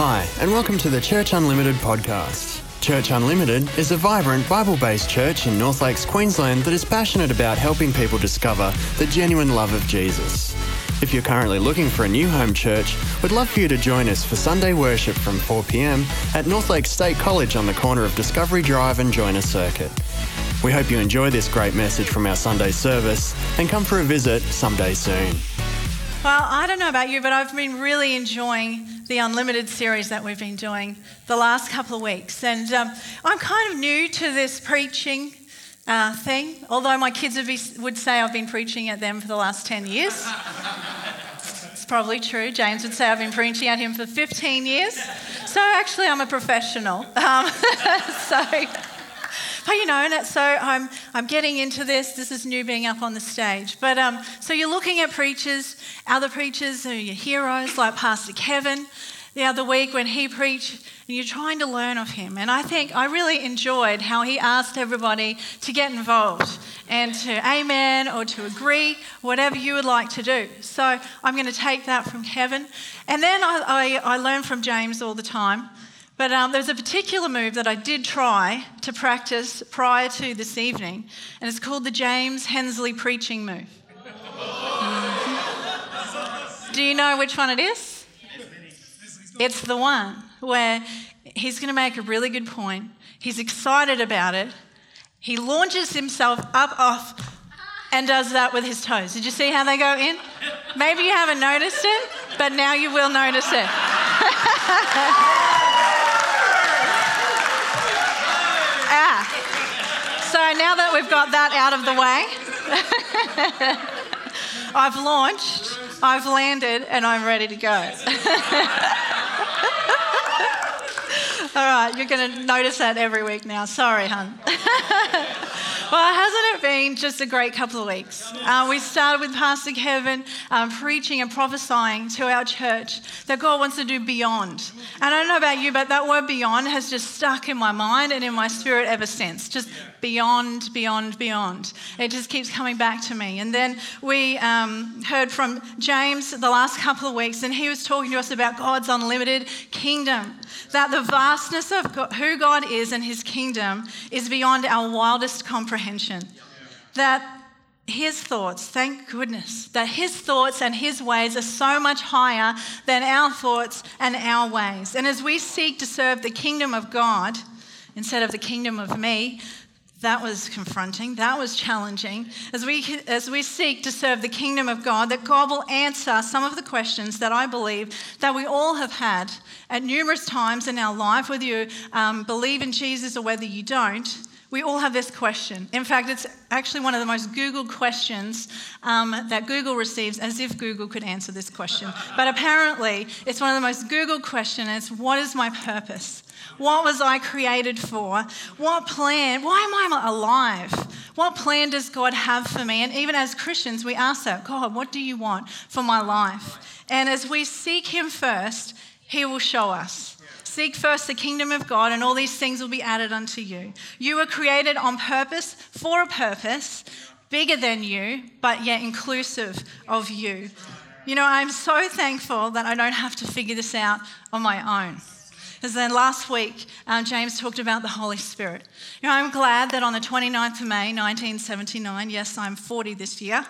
Hi, and welcome to the Church Unlimited podcast. Church Unlimited is a vibrant Bible based church in North Lakes, Queensland that is passionate about helping people discover the genuine love of Jesus. If you're currently looking for a new home church, we'd love for you to join us for Sunday worship from 4 pm at North Lakes State College on the corner of Discovery Drive and Joiner Circuit. We hope you enjoy this great message from our Sunday service and come for a visit someday soon. Well, I don't know about you, but I've been really enjoying the Unlimited series that we've been doing the last couple of weeks. And um, I'm kind of new to this preaching uh, thing, although my kids would, be, would say I've been preaching at them for the last 10 years. it's probably true. James would say I've been preaching at him for 15 years. So actually, I'm a professional. Um, so. But you know, and so I'm, I'm getting into this. This is new being up on the stage. But um, so you're looking at preachers, other preachers who are your heroes, like Pastor Kevin the other week when he preached, and you're trying to learn of him. And I think I really enjoyed how he asked everybody to get involved and to amen or to agree, whatever you would like to do. So I'm going to take that from Kevin. And then I, I, I learn from James all the time. But um, there's a particular move that I did try to practice prior to this evening, and it's called the James Hensley preaching move. Mm-hmm. Do you know which one it is? It's the one where he's going to make a really good point. He's excited about it. He launches himself up off and does that with his toes. Did you see how they go in? Maybe you haven't noticed it, but now you will notice it. So now that we've got that out of the way, I've launched, I've landed, and I'm ready to go. All right, you're going to notice that every week now. Sorry, hun. Well, hasn't it been just a great couple of weeks? Uh, we started with Pastor Kevin um, preaching and prophesying to our church that God wants to do beyond. And I don't know about you, but that word beyond has just stuck in my mind and in my spirit ever since. Just beyond, beyond, beyond. It just keeps coming back to me. And then we um, heard from James the last couple of weeks, and he was talking to us about God's unlimited kingdom. That the vastness of God, who God is and his kingdom is beyond our wildest comprehension. That his thoughts, thank goodness, that his thoughts and his ways are so much higher than our thoughts and our ways. And as we seek to serve the kingdom of God instead of the kingdom of me, that was confronting, that was challenging. As we, as we seek to serve the kingdom of God, that God will answer some of the questions that I believe that we all have had at numerous times in our life, whether you um, believe in Jesus or whether you don't. We all have this question. In fact, it's actually one of the most Googled questions um, that Google receives, as if Google could answer this question. But apparently, it's one of the most Googled questions. What is my purpose? What was I created for? What plan? Why am I alive? What plan does God have for me? And even as Christians, we ask that God, what do you want for my life? And as we seek Him first, He will show us. Seek first the kingdom of God, and all these things will be added unto you. You were created on purpose, for a purpose, bigger than you, but yet inclusive of you. You know, I'm so thankful that I don't have to figure this out on my own. As then last week, um, James talked about the Holy Spirit. You know, I'm glad that on the 29th of May, 1979, yes, I'm 40 this year,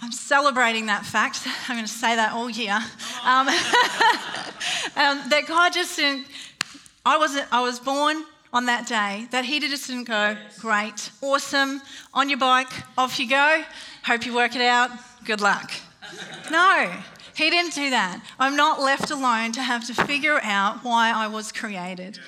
I'm celebrating that fact. I'm going to say that all year. Um, um, that God just didn't, I, wasn't, I was born on that day, that He just didn't go, great, awesome, on your bike, off you go, hope you work it out, good luck. No, he didn't do that. I'm not left alone to have to figure out why I was created.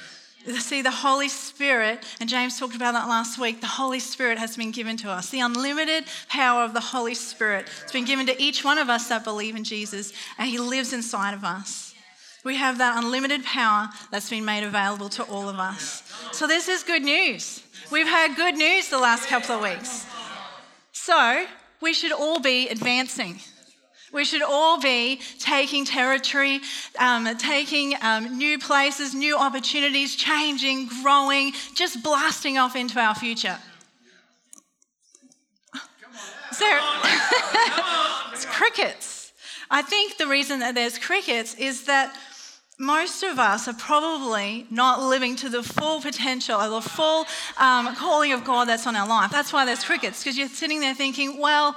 See, the Holy Spirit, and James talked about that last week, the Holy Spirit has been given to us. The unlimited power of the Holy Spirit has been given to each one of us that believe in Jesus, and He lives inside of us. We have that unlimited power that's been made available to all of us. So, this is good news. We've had good news the last couple of weeks. So, we should all be advancing. We should all be taking territory, um, taking um, new places, new opportunities, changing, growing, just blasting off into our future. So, it's crickets. I think the reason that there's crickets is that most of us are probably not living to the full potential or the full um, calling of God that's on our life. That's why there's crickets, because you're sitting there thinking, well,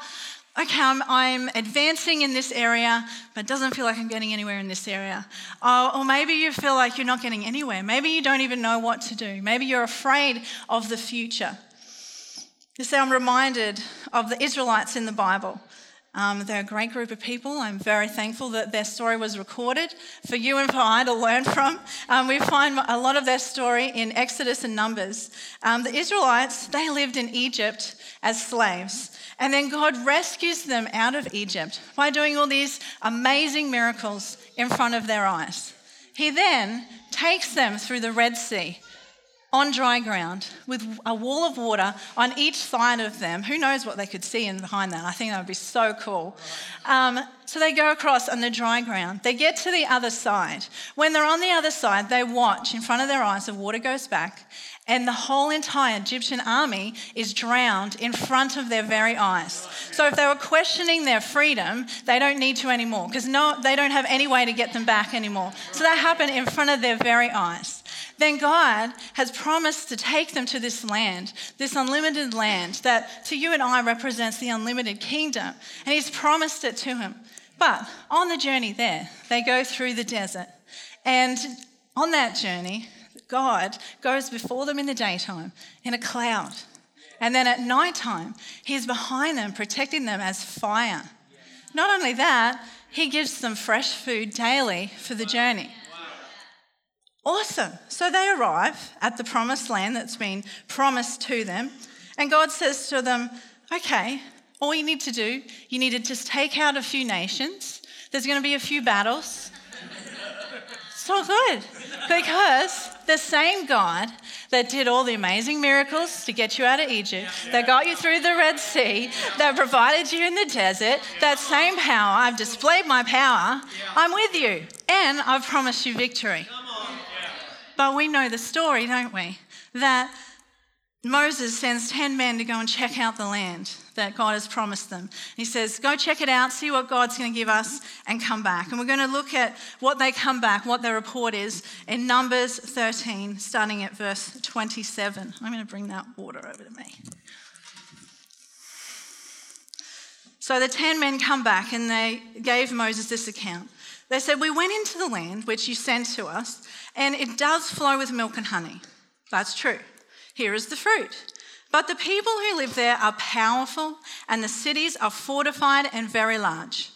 okay, I'm, I'm, advancing in this area, but it doesn't feel like I'm getting anywhere in this area. Or, or maybe you feel like you're not getting anywhere. Maybe you don't even know what to do. Maybe you're afraid of the future. You see, I'm reminded of the Israelites in the Bible. Um, they're a great group of people. I'm very thankful that their story was recorded for you and for I to learn from. Um, we find a lot of their story in Exodus and Numbers. Um, the Israelites, they lived in Egypt as slaves. And then God rescues them out of Egypt by doing all these amazing miracles in front of their eyes. He then takes them through the Red Sea on dry ground with a wall of water on each side of them. Who knows what they could see in behind that? I think that would be so cool. Um, so they go across on the dry ground. They get to the other side. When they're on the other side, they watch in front of their eyes, the water goes back, and the whole entire Egyptian army is drowned in front of their very eyes. So if they were questioning their freedom, they don't need to anymore because no, they don't have any way to get them back anymore. So that happened in front of their very eyes then God has promised to take them to this land, this unlimited land that to you and I represents the unlimited kingdom. And He's promised it to him. But on the journey there, they go through the desert. And on that journey, God goes before them in the daytime in a cloud. And then at nighttime, He's behind them, protecting them as fire. Not only that, He gives them fresh food daily for the journey. Awesome. So they arrive at the promised land that's been promised to them. And God says to them, okay, all you need to do, you need to just take out a few nations. There's going to be a few battles. so good. Because the same God that did all the amazing miracles to get you out of Egypt, that got you through the Red Sea, that provided you in the desert, that same power, I've displayed my power, I'm with you, and I've promised you victory. But we know the story, don't we? That Moses sends 10 men to go and check out the land that God has promised them. He says, Go check it out, see what God's going to give us, and come back. And we're going to look at what they come back, what their report is in Numbers 13, starting at verse 27. I'm going to bring that water over to me. So the 10 men come back and they gave Moses this account. They said, We went into the land which you sent to us, and it does flow with milk and honey. That's true. Here is the fruit. But the people who live there are powerful, and the cities are fortified and very large.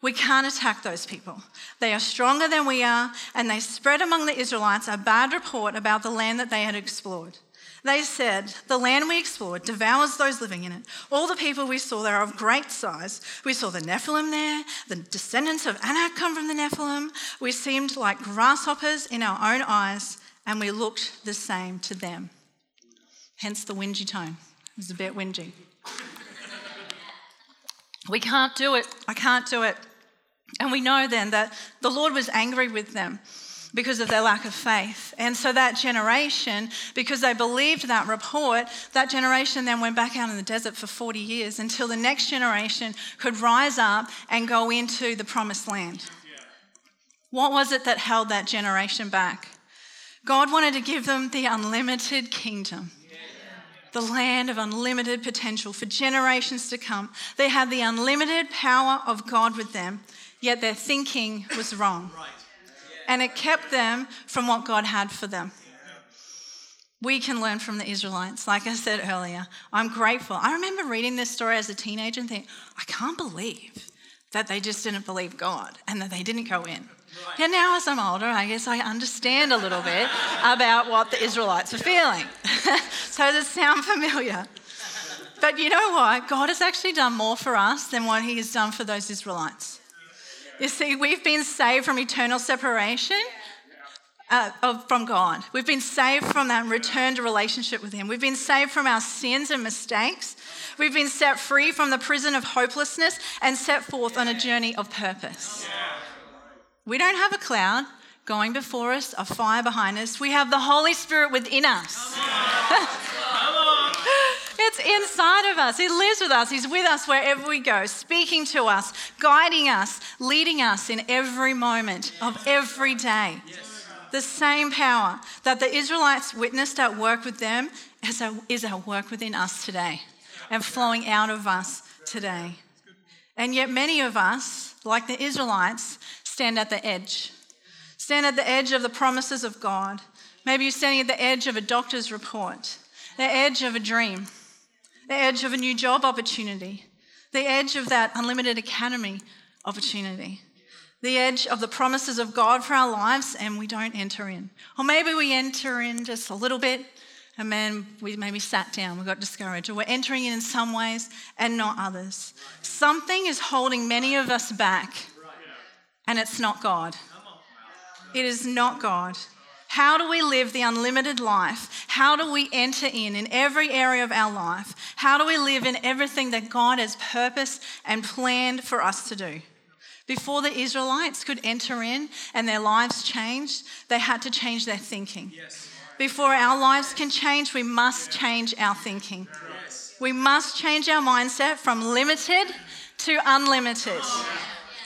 We can't attack those people. They are stronger than we are, and they spread among the Israelites a bad report about the land that they had explored. They said, The land we explored devours those living in it. All the people we saw there are of great size. We saw the Nephilim there. The descendants of Anak come from the Nephilim. We seemed like grasshoppers in our own eyes, and we looked the same to them. Hence the whingy tone. It was a bit whingy. we can't do it. I can't do it. And we know then that the Lord was angry with them because of their lack of faith. And so that generation, because they believed that report, that generation then went back out in the desert for 40 years until the next generation could rise up and go into the promised land. What was it that held that generation back? God wanted to give them the unlimited kingdom. The land of unlimited potential for generations to come. They had the unlimited power of God with them, yet their thinking was wrong. And it kept them from what God had for them. We can learn from the Israelites. Like I said earlier, I'm grateful. I remember reading this story as a teenager and thinking, I can't believe that they just didn't believe God and that they didn't go in. Right. And now, as I'm older, I guess I understand a little bit about what the Israelites are feeling. so does it sound familiar? But you know what? God has actually done more for us than what He has done for those Israelites. You see, we've been saved from eternal separation uh, of, from God. We've been saved from that and returned to relationship with Him. We've been saved from our sins and mistakes. We've been set free from the prison of hopelessness and set forth on a journey of purpose. We don't have a cloud going before us, a fire behind us. We have the Holy Spirit within us. it's inside of us. He lives with us. He's with us wherever we go, speaking to us, guiding us, leading us in every moment of every day. The same power that the Israelites witnessed at work with them is at work within us today and flowing out of us today. And yet, many of us, like the Israelites, stand at the edge. Stand at the edge of the promises of God. Maybe you're standing at the edge of a doctor's report, the edge of a dream, the edge of a new job opportunity, the edge of that unlimited academy opportunity, the edge of the promises of God for our lives, and we don't enter in. Or maybe we enter in just a little bit, and then we maybe sat down, we got discouraged, or we're entering in in some ways and not others. Something is holding many of us back, and it's not God. It is not God. How do we live the unlimited life? How do we enter in in every area of our life? How do we live in everything that God has purposed and planned for us to do? Before the Israelites could enter in and their lives changed, they had to change their thinking. Before our lives can change, we must change our thinking. We must change our mindset from limited to unlimited,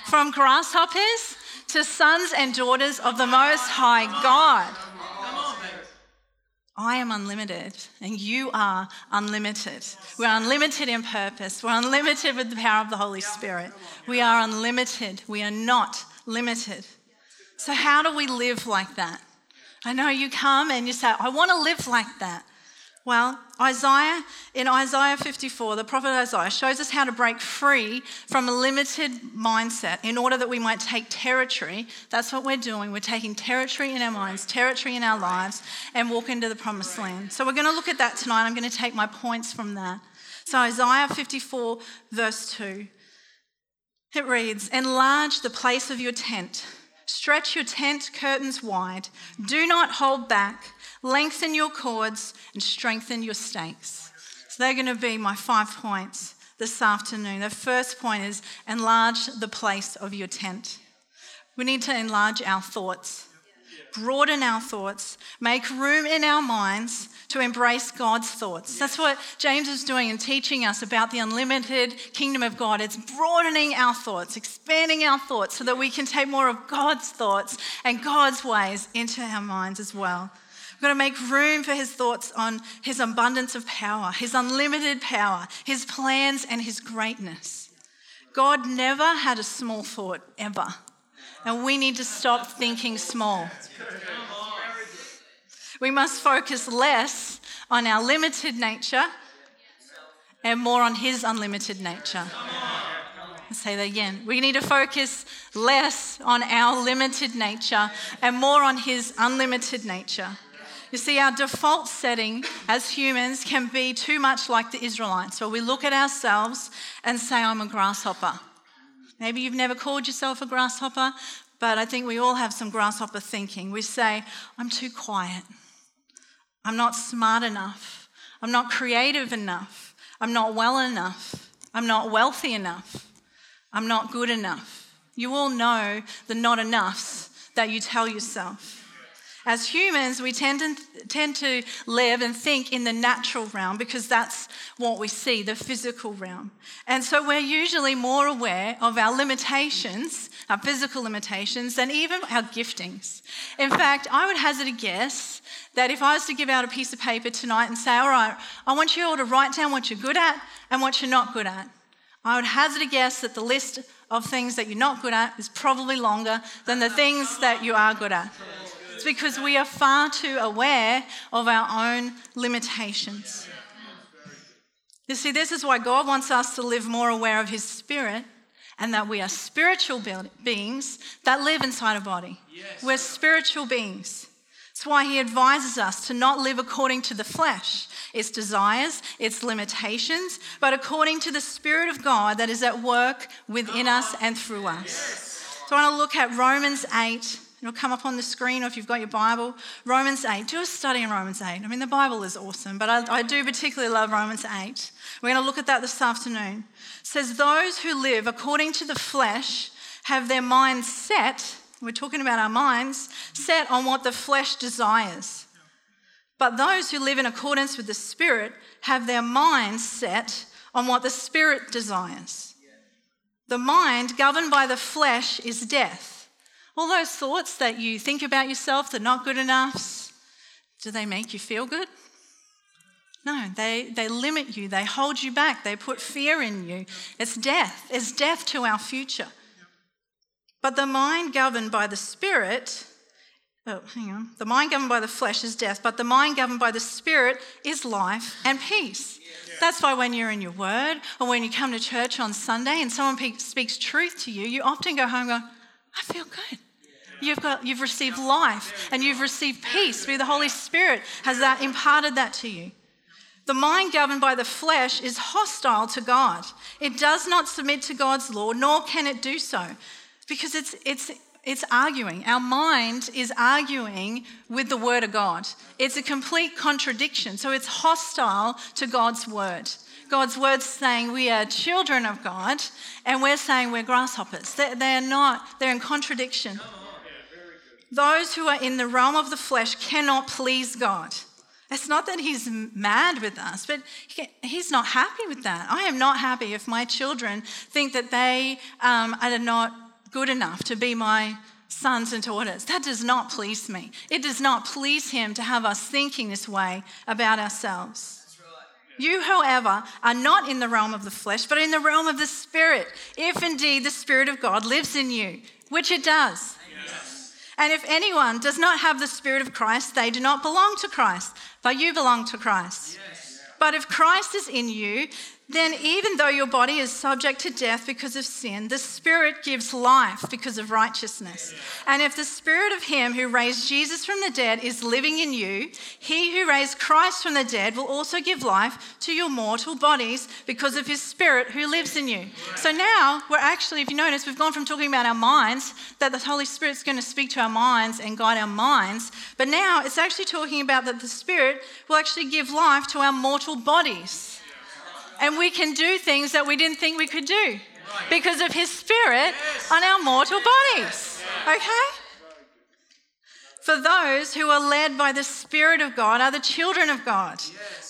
from grasshoppers to sons and daughters of the Most High God. I am unlimited and you are unlimited. We're unlimited in purpose. We're unlimited with the power of the Holy Spirit. We are unlimited. We are not limited. So, how do we live like that? I know you come and you say, I want to live like that. Well, Isaiah, in Isaiah 54, the prophet Isaiah shows us how to break free from a limited mindset in order that we might take territory. That's what we're doing. We're taking territory in our minds, territory in our lives, and walk into the promised land. So we're going to look at that tonight. I'm going to take my points from that. So, Isaiah 54, verse 2, it reads Enlarge the place of your tent Stretch your tent curtains wide. Do not hold back. Lengthen your cords and strengthen your stakes. So they're going to be my five points this afternoon. The first point is enlarge the place of your tent. We need to enlarge our thoughts broaden our thoughts, make room in our minds to embrace God's thoughts. That's what James is doing and teaching us about the unlimited kingdom of God. It's broadening our thoughts, expanding our thoughts so that we can take more of God's thoughts and God's ways into our minds as well. We've got to make room for his thoughts on his abundance of power, his unlimited power, his plans, and his greatness. God never had a small thought, ever. And we need to stop thinking small. We must focus less on our limited nature and more on His unlimited nature. I'll say that again. We need to focus less on our limited nature and more on His unlimited nature. You see, our default setting as humans can be too much like the Israelites, where we look at ourselves and say, I'm a grasshopper. Maybe you've never called yourself a grasshopper, but I think we all have some grasshopper thinking. We say, I'm too quiet. I'm not smart enough. I'm not creative enough. I'm not well enough. I'm not wealthy enough. I'm not good enough. You all know the not enoughs that you tell yourself. As humans, we tend to, tend to live and think in the natural realm because that's what we see, the physical realm. And so we're usually more aware of our limitations, our physical limitations, than even our giftings. In fact, I would hazard a guess that if I was to give out a piece of paper tonight and say, all right, I want you all to write down what you're good at and what you're not good at, I would hazard a guess that the list of things that you're not good at is probably longer than the things that you are good at. It's because we are far too aware of our own limitations. You see, this is why God wants us to live more aware of His Spirit and that we are spiritual beings that live inside a body. Yes. We're spiritual beings. It's why He advises us to not live according to the flesh, its desires, its limitations, but according to the Spirit of God that is at work within us and through us. So I want to look at Romans 8, It'll come up on the screen, or if you've got your Bible, Romans 8. Do a study in Romans 8. I mean, the Bible is awesome, but I, I do particularly love Romans 8. We're going to look at that this afternoon. It says, Those who live according to the flesh have their minds set, we're talking about our minds, set on what the flesh desires. But those who live in accordance with the Spirit have their minds set on what the Spirit desires. The mind governed by the flesh is death. All those thoughts that you think about yourself, that are not good enough, do they make you feel good? No, they, they limit you, they hold you back, they put fear in you. It's death, it's death to our future. But the mind governed by the Spirit Oh, hang on. The mind governed by the flesh is death, but the mind governed by the spirit is life and peace. Yeah. That's why when you're in your word or when you come to church on Sunday and someone speaks truth to you, you often go home going, I feel good. You've, got, you've received life and you've received peace through the Holy Spirit has that imparted that to you. The mind governed by the flesh is hostile to God. It does not submit to God's law, nor can it do so, because it's, it's it's arguing. Our mind is arguing with the Word of God. It's a complete contradiction. So it's hostile to God's Word. God's Word's saying we are children of God, and we're saying we're grasshoppers. They're, they're not, they're in contradiction. Those who are in the realm of the flesh cannot please God. It's not that he's mad with us, but he's not happy with that. I am not happy if my children think that they um, are not good enough to be my sons and daughters. That does not please me. It does not please him to have us thinking this way about ourselves. You, however, are not in the realm of the flesh, but in the realm of the Spirit, if indeed the Spirit of God lives in you, which it does. And if anyone does not have the Spirit of Christ, they do not belong to Christ, but you belong to Christ. Yes. But if Christ is in you, then even though your body is subject to death because of sin, the Spirit gives life because of righteousness. And if the Spirit of Him who raised Jesus from the dead is living in you, He who raised Christ from the dead will also give life to your mortal bodies because of His Spirit who lives in you. So now we're actually, if you notice, we've gone from talking about our minds, that the Holy Spirit's going to speak to our minds and guide our minds, but now it's actually talking about that the Spirit will actually give life to our mortal bodies and we can do things that we didn't think we could do because of His Spirit on our mortal bodies. Okay? For those who are led by the Spirit of God are the children of God.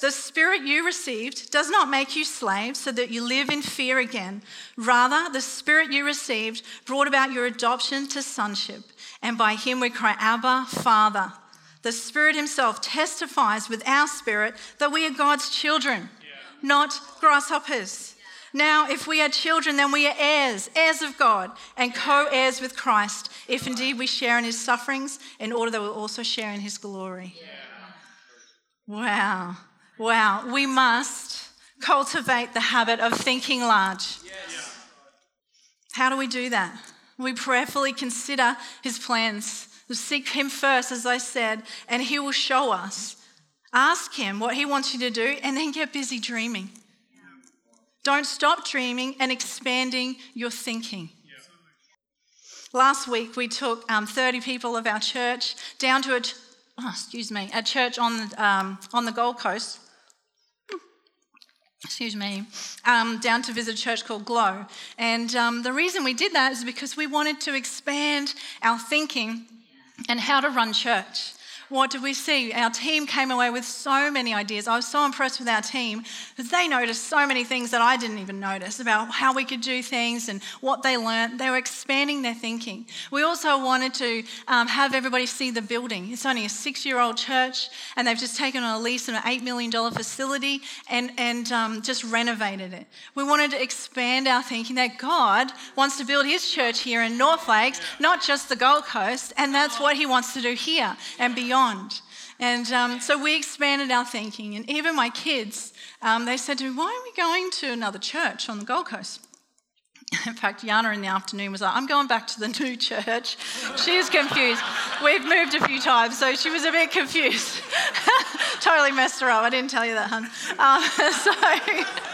The Spirit you received does not make you slaves so that you live in fear again. Rather, the Spirit you received brought about your adoption to sonship, and by Him we cry, Abba, Father. The Spirit Himself testifies with our spirit that we are God's children not grasshoppers. Now, if we are children, then we are heirs, heirs of God, and co heirs with Christ, if indeed we share in his sufferings, in order that we'll also share in his glory. Wow. Wow. We must cultivate the habit of thinking large. How do we do that? We prayerfully consider his plans. We seek him first, as I said, and he will show us Ask Him what He wants you to do and then get busy dreaming. Don't stop dreaming and expanding your thinking. Last week, we took um, 30 people of our church down to a, oh, excuse me, a church on, um, on the Gold Coast. Excuse me, um, down to visit a church called Glow. And um, the reason we did that is because we wanted to expand our thinking and how to run church what did we see? Our team came away with so many ideas. I was so impressed with our team because they noticed so many things that I didn't even notice about how we could do things and what they learned. They were expanding their thinking. We also wanted to um, have everybody see the building. It's only a six year old church, and they've just taken on a lease of an $8 million facility and, and um, just renovated it. We wanted to expand our thinking that God wants to build his church here in North Lakes, not just the Gold Coast, and that's what he wants to do here and beyond beyond. And um, so we expanded our thinking. And even my kids, um, they said to me, Why are we going to another church on the Gold Coast? In fact, Yana in the afternoon was like, I'm going back to the new church. She was confused. We've moved a few times, so she was a bit confused. totally messed her up. I didn't tell you that, hun. Um, so.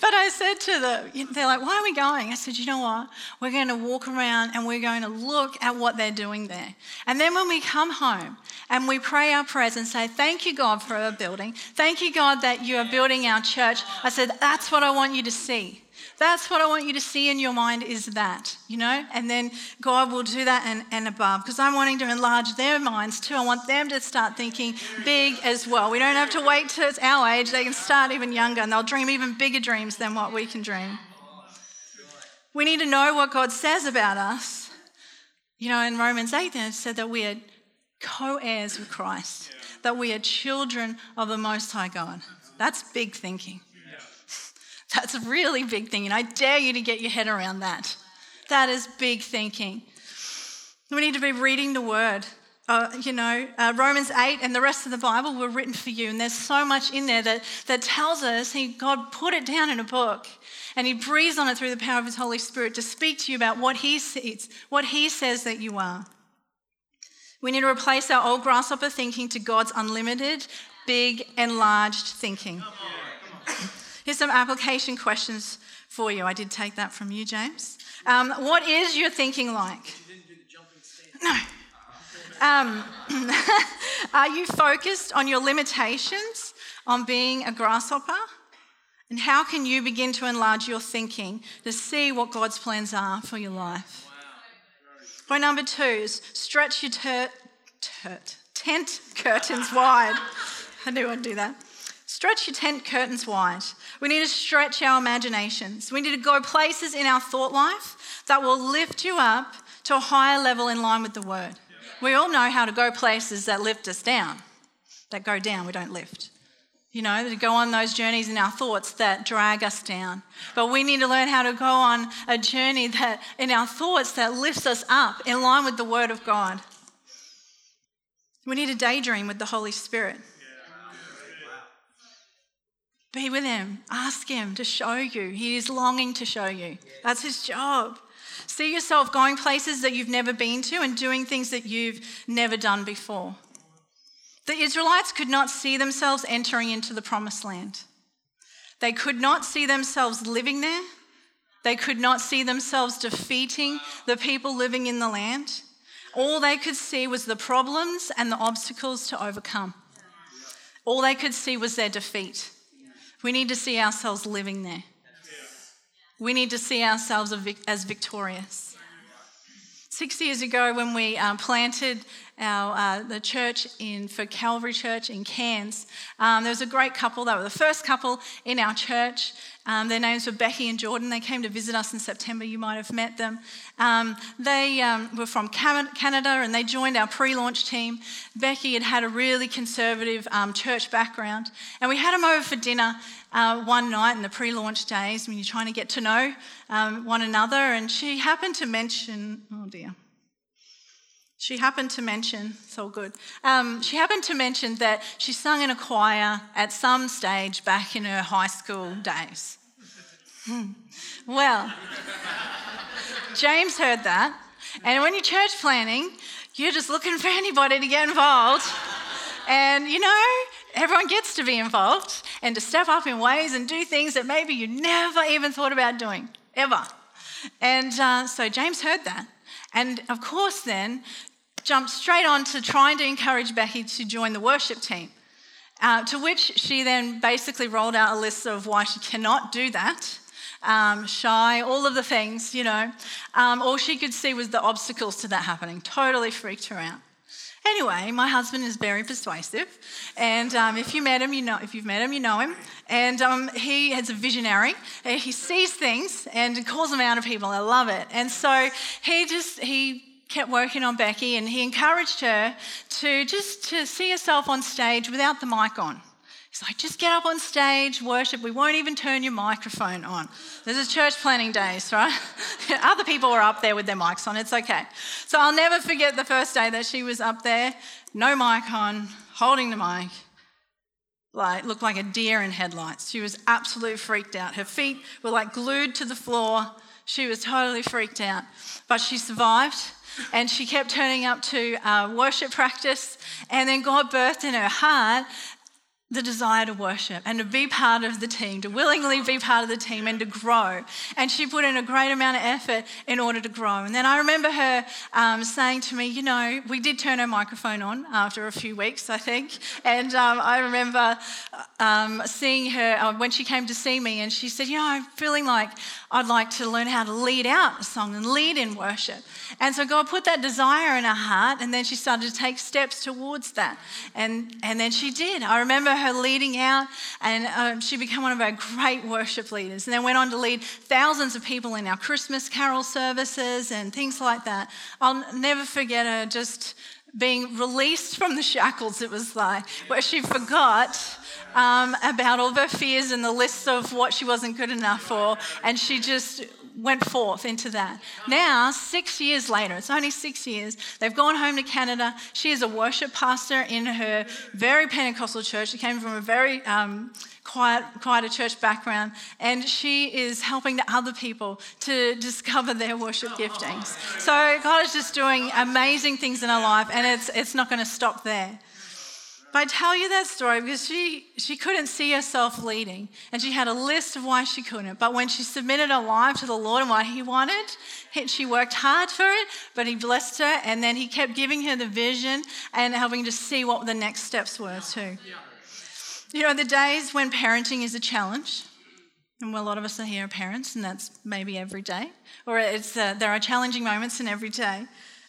But I said to them, they're like, why are we going? I said, you know what? We're going to walk around and we're going to look at what they're doing there. And then when we come home and we pray our prayers and say, thank you, God, for our building. Thank you, God, that you are building our church. I said, that's what I want you to see. That's what I want you to see in your mind is that, you know? And then God will do that and, and above because I'm wanting to enlarge their minds too. I want them to start thinking big as well. We don't have to wait till it's our age. They can start even younger and they'll dream even bigger dreams than what we can dream. We need to know what God says about us. You know, in Romans 8, then it said that we are co heirs with Christ, that we are children of the Most High God. That's big thinking. That's a really big thinking. I dare you to get your head around that. That is big thinking. We need to be reading the word. Uh, you know, uh, Romans 8 and the rest of the Bible were written for you, and there's so much in there that, that tells us he, God put it down in a book and He breathes on it through the power of His Holy Spirit to speak to you about what He sees, what He says that you are. We need to replace our old grasshopper thinking to God's unlimited, big, enlarged thinking. Here's some application questions for you. I did take that from you, James. Um, what is your thinking like? No. Um, are you focused on your limitations on being a grasshopper? And how can you begin to enlarge your thinking to see what God's plans are for your life? Point number two is stretch your tent curtains wide. I knew I'd do that. Stretch your tent curtains wide. We need to stretch our imaginations. We need to go places in our thought life that will lift you up to a higher level in line with the word. We all know how to go places that lift us down, that go down, we don't lift. You know, to go on those journeys in our thoughts that drag us down. But we need to learn how to go on a journey that in our thoughts that lifts us up in line with the word of God. We need to daydream with the Holy Spirit. Be with Him. Ask Him to show you. He is longing to show you. That's His job. See yourself going places that you've never been to and doing things that you've never done before. The Israelites could not see themselves entering into the promised land. They could not see themselves living there. They could not see themselves defeating the people living in the land. All they could see was the problems and the obstacles to overcome. All they could see was their defeat. We need to see ourselves living there. We need to see ourselves as victorious. Six years ago, when we um, planted our, uh, the church in, for Calvary Church in Cairns, um, there was a great couple. They were the first couple in our church. Um, their names were Becky and Jordan. They came to visit us in September. You might have met them. Um, they um, were from Canada and they joined our pre launch team. Becky had had a really conservative um, church background. And we had them over for dinner uh, one night in the pre launch days when you're trying to get to know um, one another. And she happened to mention, oh dear. She happened to mention, it's all good. Um, she happened to mention that she sung in a choir at some stage back in her high school days. Hmm. Well, James heard that, and when you're church planting, you're just looking for anybody to get involved. And you know, everyone gets to be involved and to step up in ways and do things that maybe you never even thought about doing, ever. And uh, so James heard that. And of course, then jumped straight on to trying to encourage Becky to join the worship team. Uh, to which she then basically rolled out a list of why she cannot do that. Um, shy, all of the things, you know. Um, all she could see was the obstacles to that happening. Totally freaked her out. Anyway, my husband is very persuasive, and um, if you met him, you know. If you've met him, you know him. And um, he is a visionary. He sees things and calls them out of people. I love it. And so he just he kept working on Becky and he encouraged her to just to see herself on stage without the mic on. He's like, just get up on stage, worship. We won't even turn your microphone on. This is church planting days, right? Other people were up there with their mics on. It's okay. So I'll never forget the first day that she was up there, no mic on, holding the mic, like looked like a deer in headlights. She was absolutely freaked out. Her feet were like glued to the floor. She was totally freaked out, but she survived and she kept turning up to uh, worship practice. And then God birthed in her heart the desire to worship and to be part of the team, to willingly be part of the team and to grow. And she put in a great amount of effort in order to grow. And then I remember her um, saying to me, you know, we did turn her microphone on after a few weeks, I think. And um, I remember um, seeing her uh, when she came to see me, and she said, you know, I'm feeling like I'd like to learn how to lead out a song and lead in worship. And so God put that desire in her heart, and then she started to take steps towards that. And, and then she did. I remember her leading out, and um, she became one of our great worship leaders. And then went on to lead thousands of people in our Christmas carol services and things like that. I'll never forget her just being released from the shackles, it was like, where she forgot um, about all of her fears and the list of what she wasn't good enough for, and she just went forth into that. Now, six years later, it's only six years, they've gone home to Canada. She is a worship pastor in her very Pentecostal church. She came from a very um, quiet, church background, and she is helping other people to discover their worship giftings. So God is just doing amazing things in her life, and it's, it's not going to stop there. But I tell you that story because she, she couldn't see herself leading, and she had a list of why she couldn't. But when she submitted her life to the Lord and what He wanted, she worked hard for it, but He blessed her, and then He kept giving her the vision and helping to see what the next steps were, too. You know, the days when parenting is a challenge, and well, a lot of us are here parents, and that's maybe every day, or it's, uh, there are challenging moments in every day.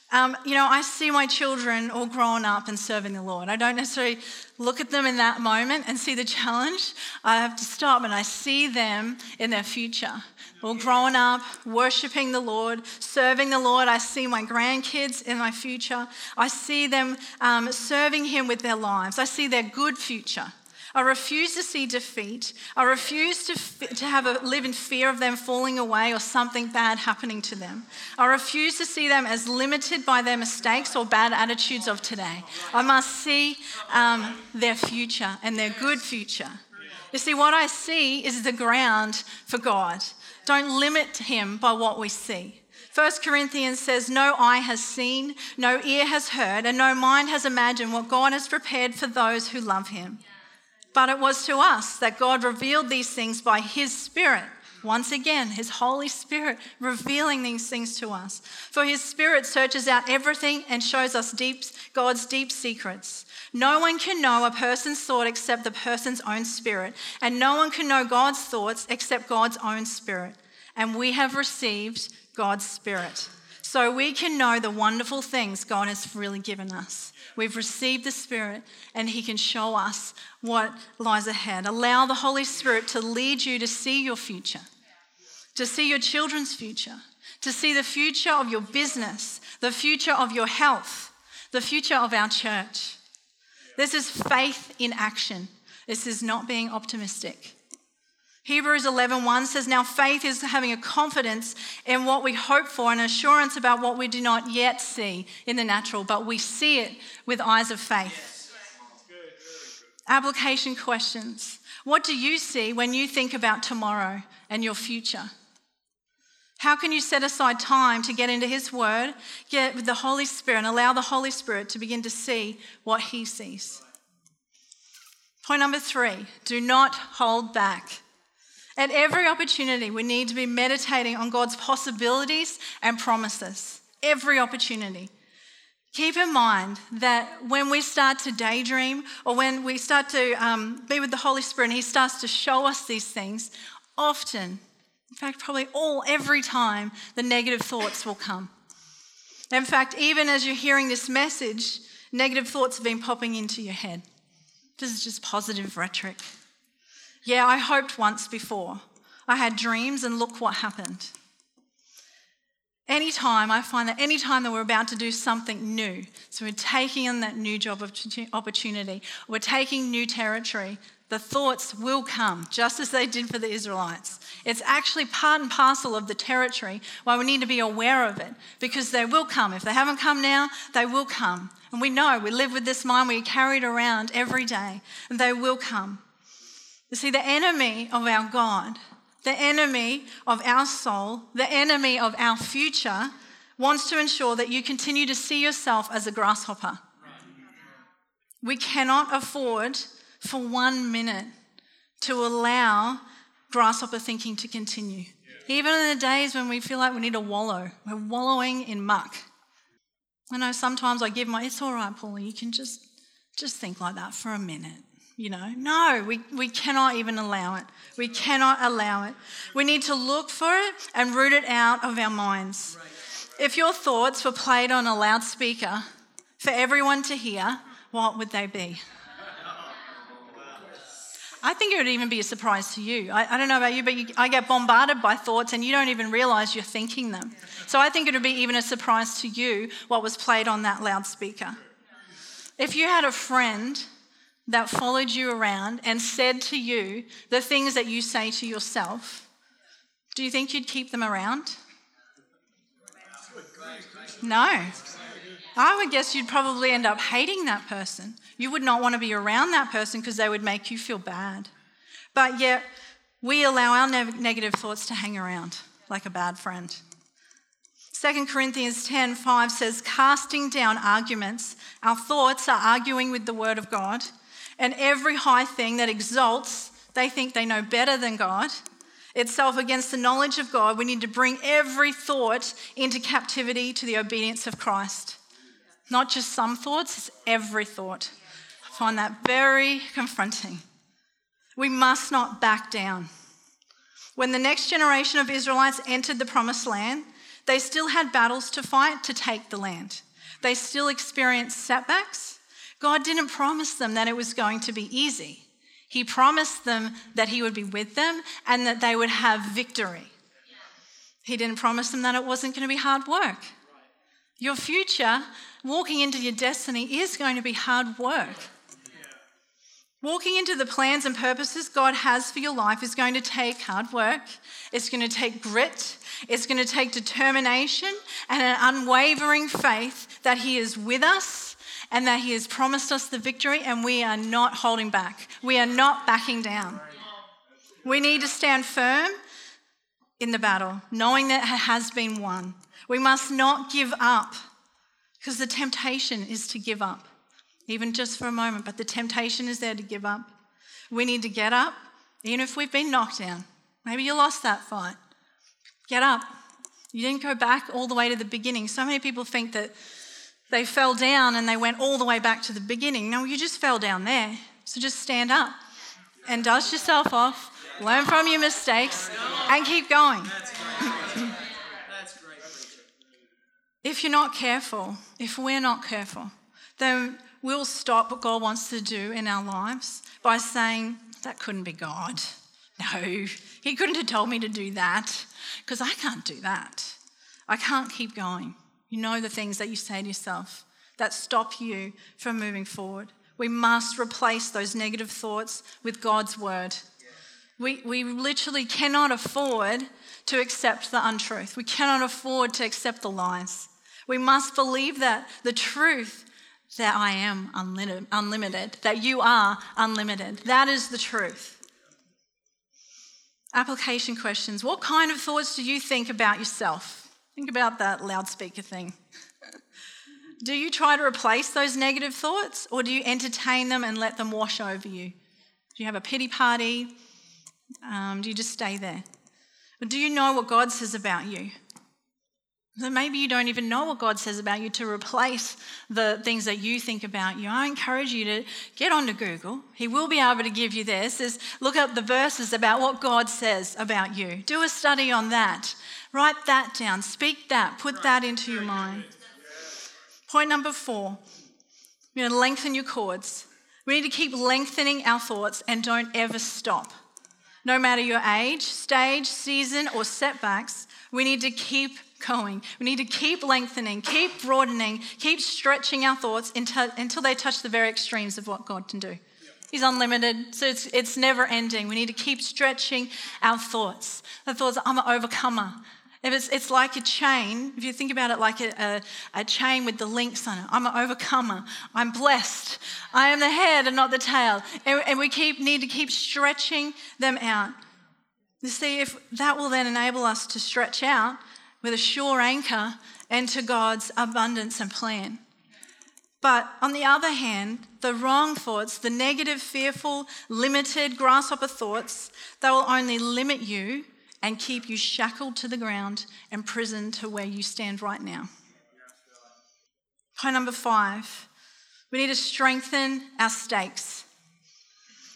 Um, you know, I see my children all growing up and serving the Lord. I don't necessarily look at them in that moment and see the challenge. I have to stop and I see them in their future. All growing up, worshiping the Lord, serving the Lord. I see my grandkids in my future. I see them um, serving Him with their lives. I see their good future. I refuse to see defeat. I refuse to, to have a, live in fear of them falling away or something bad happening to them. I refuse to see them as limited by their mistakes or bad attitudes of today. I must see um, their future and their good future. You see, what I see is the ground for God. Don't limit Him by what we see. 1 Corinthians says, No eye has seen, no ear has heard, and no mind has imagined what God has prepared for those who love Him. But it was to us that God revealed these things by His Spirit. Once again, His Holy Spirit revealing these things to us. For His Spirit searches out everything and shows us deep, God's deep secrets. No one can know a person's thought except the person's own spirit, and no one can know God's thoughts except God's own spirit. And we have received God's Spirit. So we can know the wonderful things God has really given us. We've received the Spirit, and He can show us what lies ahead. Allow the Holy Spirit to lead you to see your future, to see your children's future, to see the future of your business, the future of your health, the future of our church. This is faith in action. This is not being optimistic. Hebrews 11:1 says now faith is having a confidence in what we hope for and assurance about what we do not yet see in the natural but we see it with eyes of faith. Application questions. What do you see when you think about tomorrow and your future? How can you set aside time to get into His Word, get with the Holy Spirit, and allow the Holy Spirit to begin to see what He sees? Point number three do not hold back. At every opportunity, we need to be meditating on God's possibilities and promises. Every opportunity. Keep in mind that when we start to daydream or when we start to um, be with the Holy Spirit and He starts to show us these things, often, in fact, probably all, every time, the negative thoughts will come. In fact, even as you're hearing this message, negative thoughts have been popping into your head. This is just positive rhetoric. Yeah, I hoped once before. I had dreams, and look what happened. Anytime, I find that anytime that we're about to do something new, so we're taking on that new job opportunity, we're taking new territory, the thoughts will come, just as they did for the Israelites. It's actually part and parcel of the territory why we need to be aware of it, because they will come. If they haven't come now, they will come. And we know, we live with this mind, we carry it around every day, and they will come. You see, the enemy of our God, the enemy of our soul, the enemy of our future wants to ensure that you continue to see yourself as a grasshopper. We cannot afford for one minute to allow grasshopper thinking to continue. Even in the days when we feel like we need to wallow, we're wallowing in muck. I know sometimes I give my, it's all right, Paula, you can just, just think like that for a minute. You know, no, we, we cannot even allow it. We cannot allow it. We need to look for it and root it out of our minds. If your thoughts were played on a loudspeaker for everyone to hear, what would they be? I think it would even be a surprise to you. I, I don't know about you, but you, I get bombarded by thoughts and you don't even realize you're thinking them. So I think it would be even a surprise to you what was played on that loudspeaker. If you had a friend that followed you around and said to you the things that you say to yourself, do you think you'd keep them around? No. I would guess you'd probably end up hating that person. You would not want to be around that person because they would make you feel bad. But yet, we allow our ne- negative thoughts to hang around like a bad friend. 2 Corinthians 10 5 says, casting down arguments, our thoughts are arguing with the word of God, and every high thing that exalts, they think they know better than God, itself against the knowledge of God. We need to bring every thought into captivity to the obedience of Christ. Not just some thoughts, it's every thought. I find that very confronting. We must not back down. When the next generation of Israelites entered the promised land, they still had battles to fight to take the land. They still experienced setbacks. God didn't promise them that it was going to be easy. He promised them that He would be with them and that they would have victory. He didn't promise them that it wasn't going to be hard work. Your future, walking into your destiny, is going to be hard work. Walking into the plans and purposes God has for your life is going to take hard work. It's going to take grit. It's going to take determination and an unwavering faith that He is with us and that He has promised us the victory, and we are not holding back. We are not backing down. We need to stand firm in the battle, knowing that it has been won. We must not give up because the temptation is to give up even just for a moment, but the temptation is there to give up. We need to get up, even if we've been knocked down. Maybe you lost that fight. Get up. You didn't go back all the way to the beginning. So many people think that they fell down and they went all the way back to the beginning. No, you just fell down there. So just stand up and dust yourself off, learn from your mistakes, and keep going. if you're not careful, if we're not careful, then we'll stop what God wants to do in our lives by saying, That couldn't be God. No, He couldn't have told me to do that because I can't do that. I can't keep going. You know the things that you say to yourself that stop you from moving forward. We must replace those negative thoughts with God's word. We, we literally cannot afford to accept the untruth. We cannot afford to accept the lies. We must believe that the truth that I am unlimited, unlimited, that you are unlimited. That is the truth. Application questions. What kind of thoughts do you think about yourself? Think about that loudspeaker thing. do you try to replace those negative thoughts or do you entertain them and let them wash over you? Do you have a pity party? Um, do you just stay there? Or do you know what God says about you? So maybe you don't even know what God says about you to replace the things that you think about you. I encourage you to get onto Google. He will be able to give you this. Is look up the verses about what God says about you. Do a study on that. Write that down. Speak that. Put that into your mind. Point number four. Going to lengthen your cords. We need to keep lengthening our thoughts and don't ever stop. No matter your age, stage, season, or setbacks, we need to keep going. We need to keep lengthening, keep broadening, keep stretching our thoughts until, until they touch the very extremes of what God can do. He's unlimited, so it's, it's never ending. We need to keep stretching our thoughts. The thoughts, I'm an overcomer. If it's, it's like a chain, if you think about it like a, a, a, chain with the links on it, I'm an overcomer. I'm blessed. I am the head and not the tail. And, and we keep, need to keep stretching them out. You see, if that will then enable us to stretch out with a sure anchor into God's abundance and plan. But on the other hand, the wrong thoughts, the negative, fearful, limited, grasshopper thoughts, they will only limit you and keep you shackled to the ground and prisoned to where you stand right now. Point number five we need to strengthen our stakes.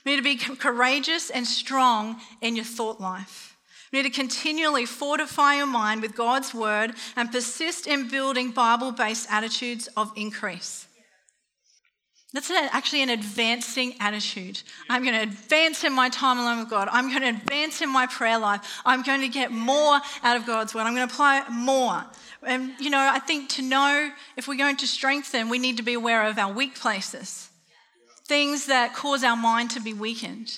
We need to be courageous and strong in your thought life. We need to continually fortify your mind with God's word and persist in building Bible based attitudes of increase. That's actually an advancing attitude. I'm going to advance in my time alone with God. I'm going to advance in my prayer life. I'm going to get more out of God's word. I'm going to apply more. And, you know, I think to know if we're going to strengthen, we need to be aware of our weak places, things that cause our mind to be weakened.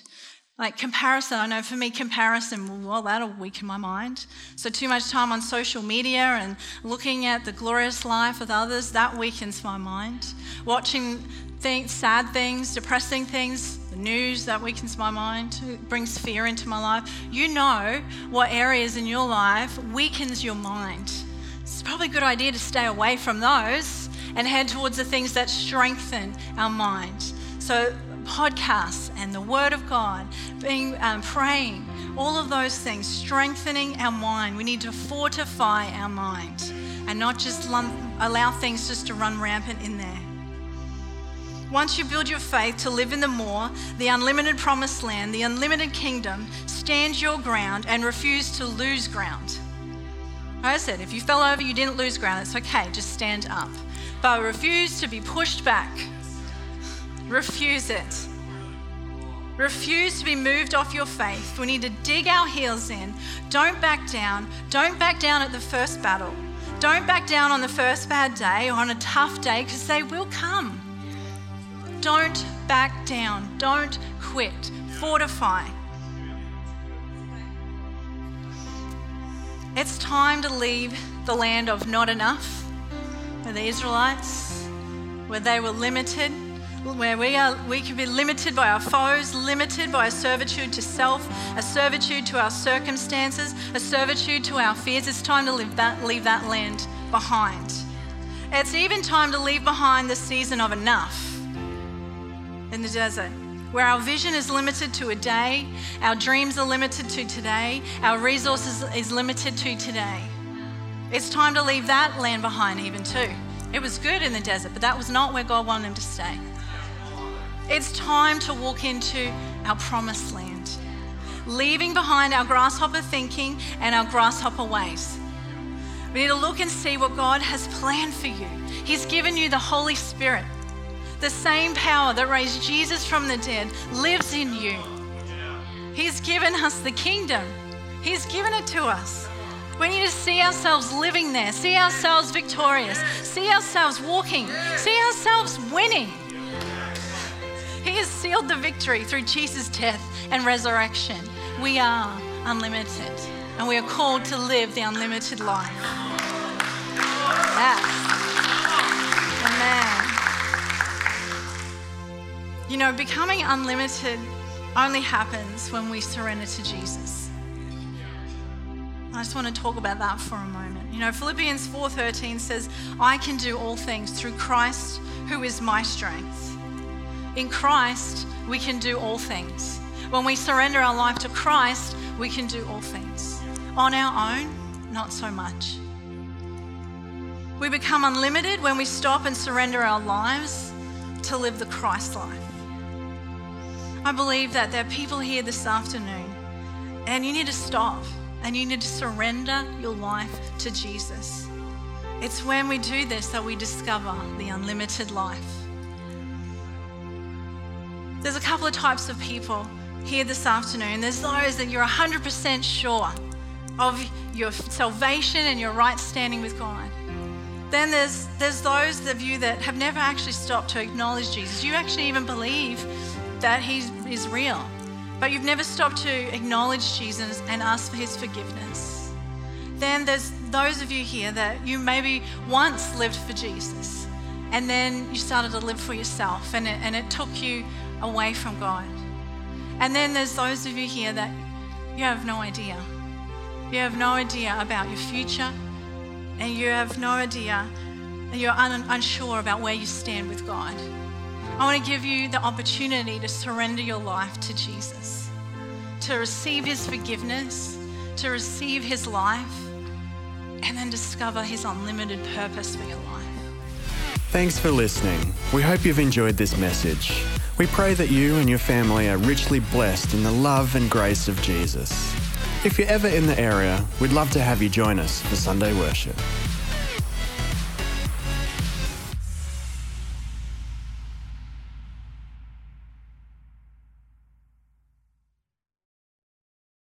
Like comparison, I know for me, comparison, well, that'll weaken my mind. So, too much time on social media and looking at the glorious life of others, that weakens my mind. Watching things, sad things, depressing things, the news that weakens my mind, brings fear into my life. You know what areas in your life weakens your mind. It's probably a good idea to stay away from those and head towards the things that strengthen our mind. So, podcasts and the Word of God, being um, praying, all of those things, strengthening our mind. We need to fortify our mind and not just allow things just to run rampant in there. Once you build your faith to live in the more, the unlimited promised land, the unlimited kingdom, stand your ground and refuse to lose ground. Like I said, if you fell over, you didn't lose ground, it's okay, just stand up. But refuse to be pushed back. Refuse it. Refuse to be moved off your faith. We need to dig our heels in. Don't back down. Don't back down at the first battle. Don't back down on the first bad day or on a tough day because they will come. Don't back down. Don't quit. Fortify. It's time to leave the land of not enough, where the Israelites, where they were limited, where we are we can be limited by our foes, limited by a servitude to self, a servitude to our circumstances, a servitude to our fears. It's time to leave that, leave that land behind. It's even time to leave behind the season of enough in the desert, where our vision is limited to a day, our dreams are limited to today, our resources is limited to today. It's time to leave that land behind, even too. It was good in the desert, but that was not where God wanted him to stay. It's time to walk into our promised land, leaving behind our grasshopper thinking and our grasshopper ways. We need to look and see what God has planned for you. He's given you the Holy Spirit. The same power that raised Jesus from the dead lives in you. He's given us the kingdom, He's given it to us. We need to see ourselves living there, see ourselves victorious, see ourselves walking, see ourselves winning. He has sealed the victory through Jesus' death and resurrection. We are unlimited, and we are called to live the unlimited life. Yes. Amen. You know, becoming unlimited only happens when we surrender to Jesus. I just want to talk about that for a moment. You know, Philippians 4:13 says, "I can do all things through Christ who is my strength." In Christ, we can do all things. When we surrender our life to Christ, we can do all things. On our own, not so much. We become unlimited when we stop and surrender our lives to live the Christ life. I believe that there are people here this afternoon, and you need to stop and you need to surrender your life to Jesus. It's when we do this that we discover the unlimited life. There's a couple of types of people here this afternoon. There's those that you're 100% sure of your salvation and your right standing with God. Then there's, there's those of you that have never actually stopped to acknowledge Jesus. You actually even believe that He is real, but you've never stopped to acknowledge Jesus and ask for His forgiveness. Then there's those of you here that you maybe once lived for Jesus and then you started to live for yourself and it, and it took you away from God. And then there's those of you here that you have no idea. You have no idea about your future and you have no idea that you're un- unsure about where you stand with God, I want to give you the opportunity to surrender your life to Jesus, to receive His forgiveness, to receive His life, and then discover His unlimited purpose for your life. Thanks for listening. We hope you've enjoyed this message. We pray that you and your family are richly blessed in the love and grace of Jesus. If you're ever in the area, we'd love to have you join us for Sunday worship.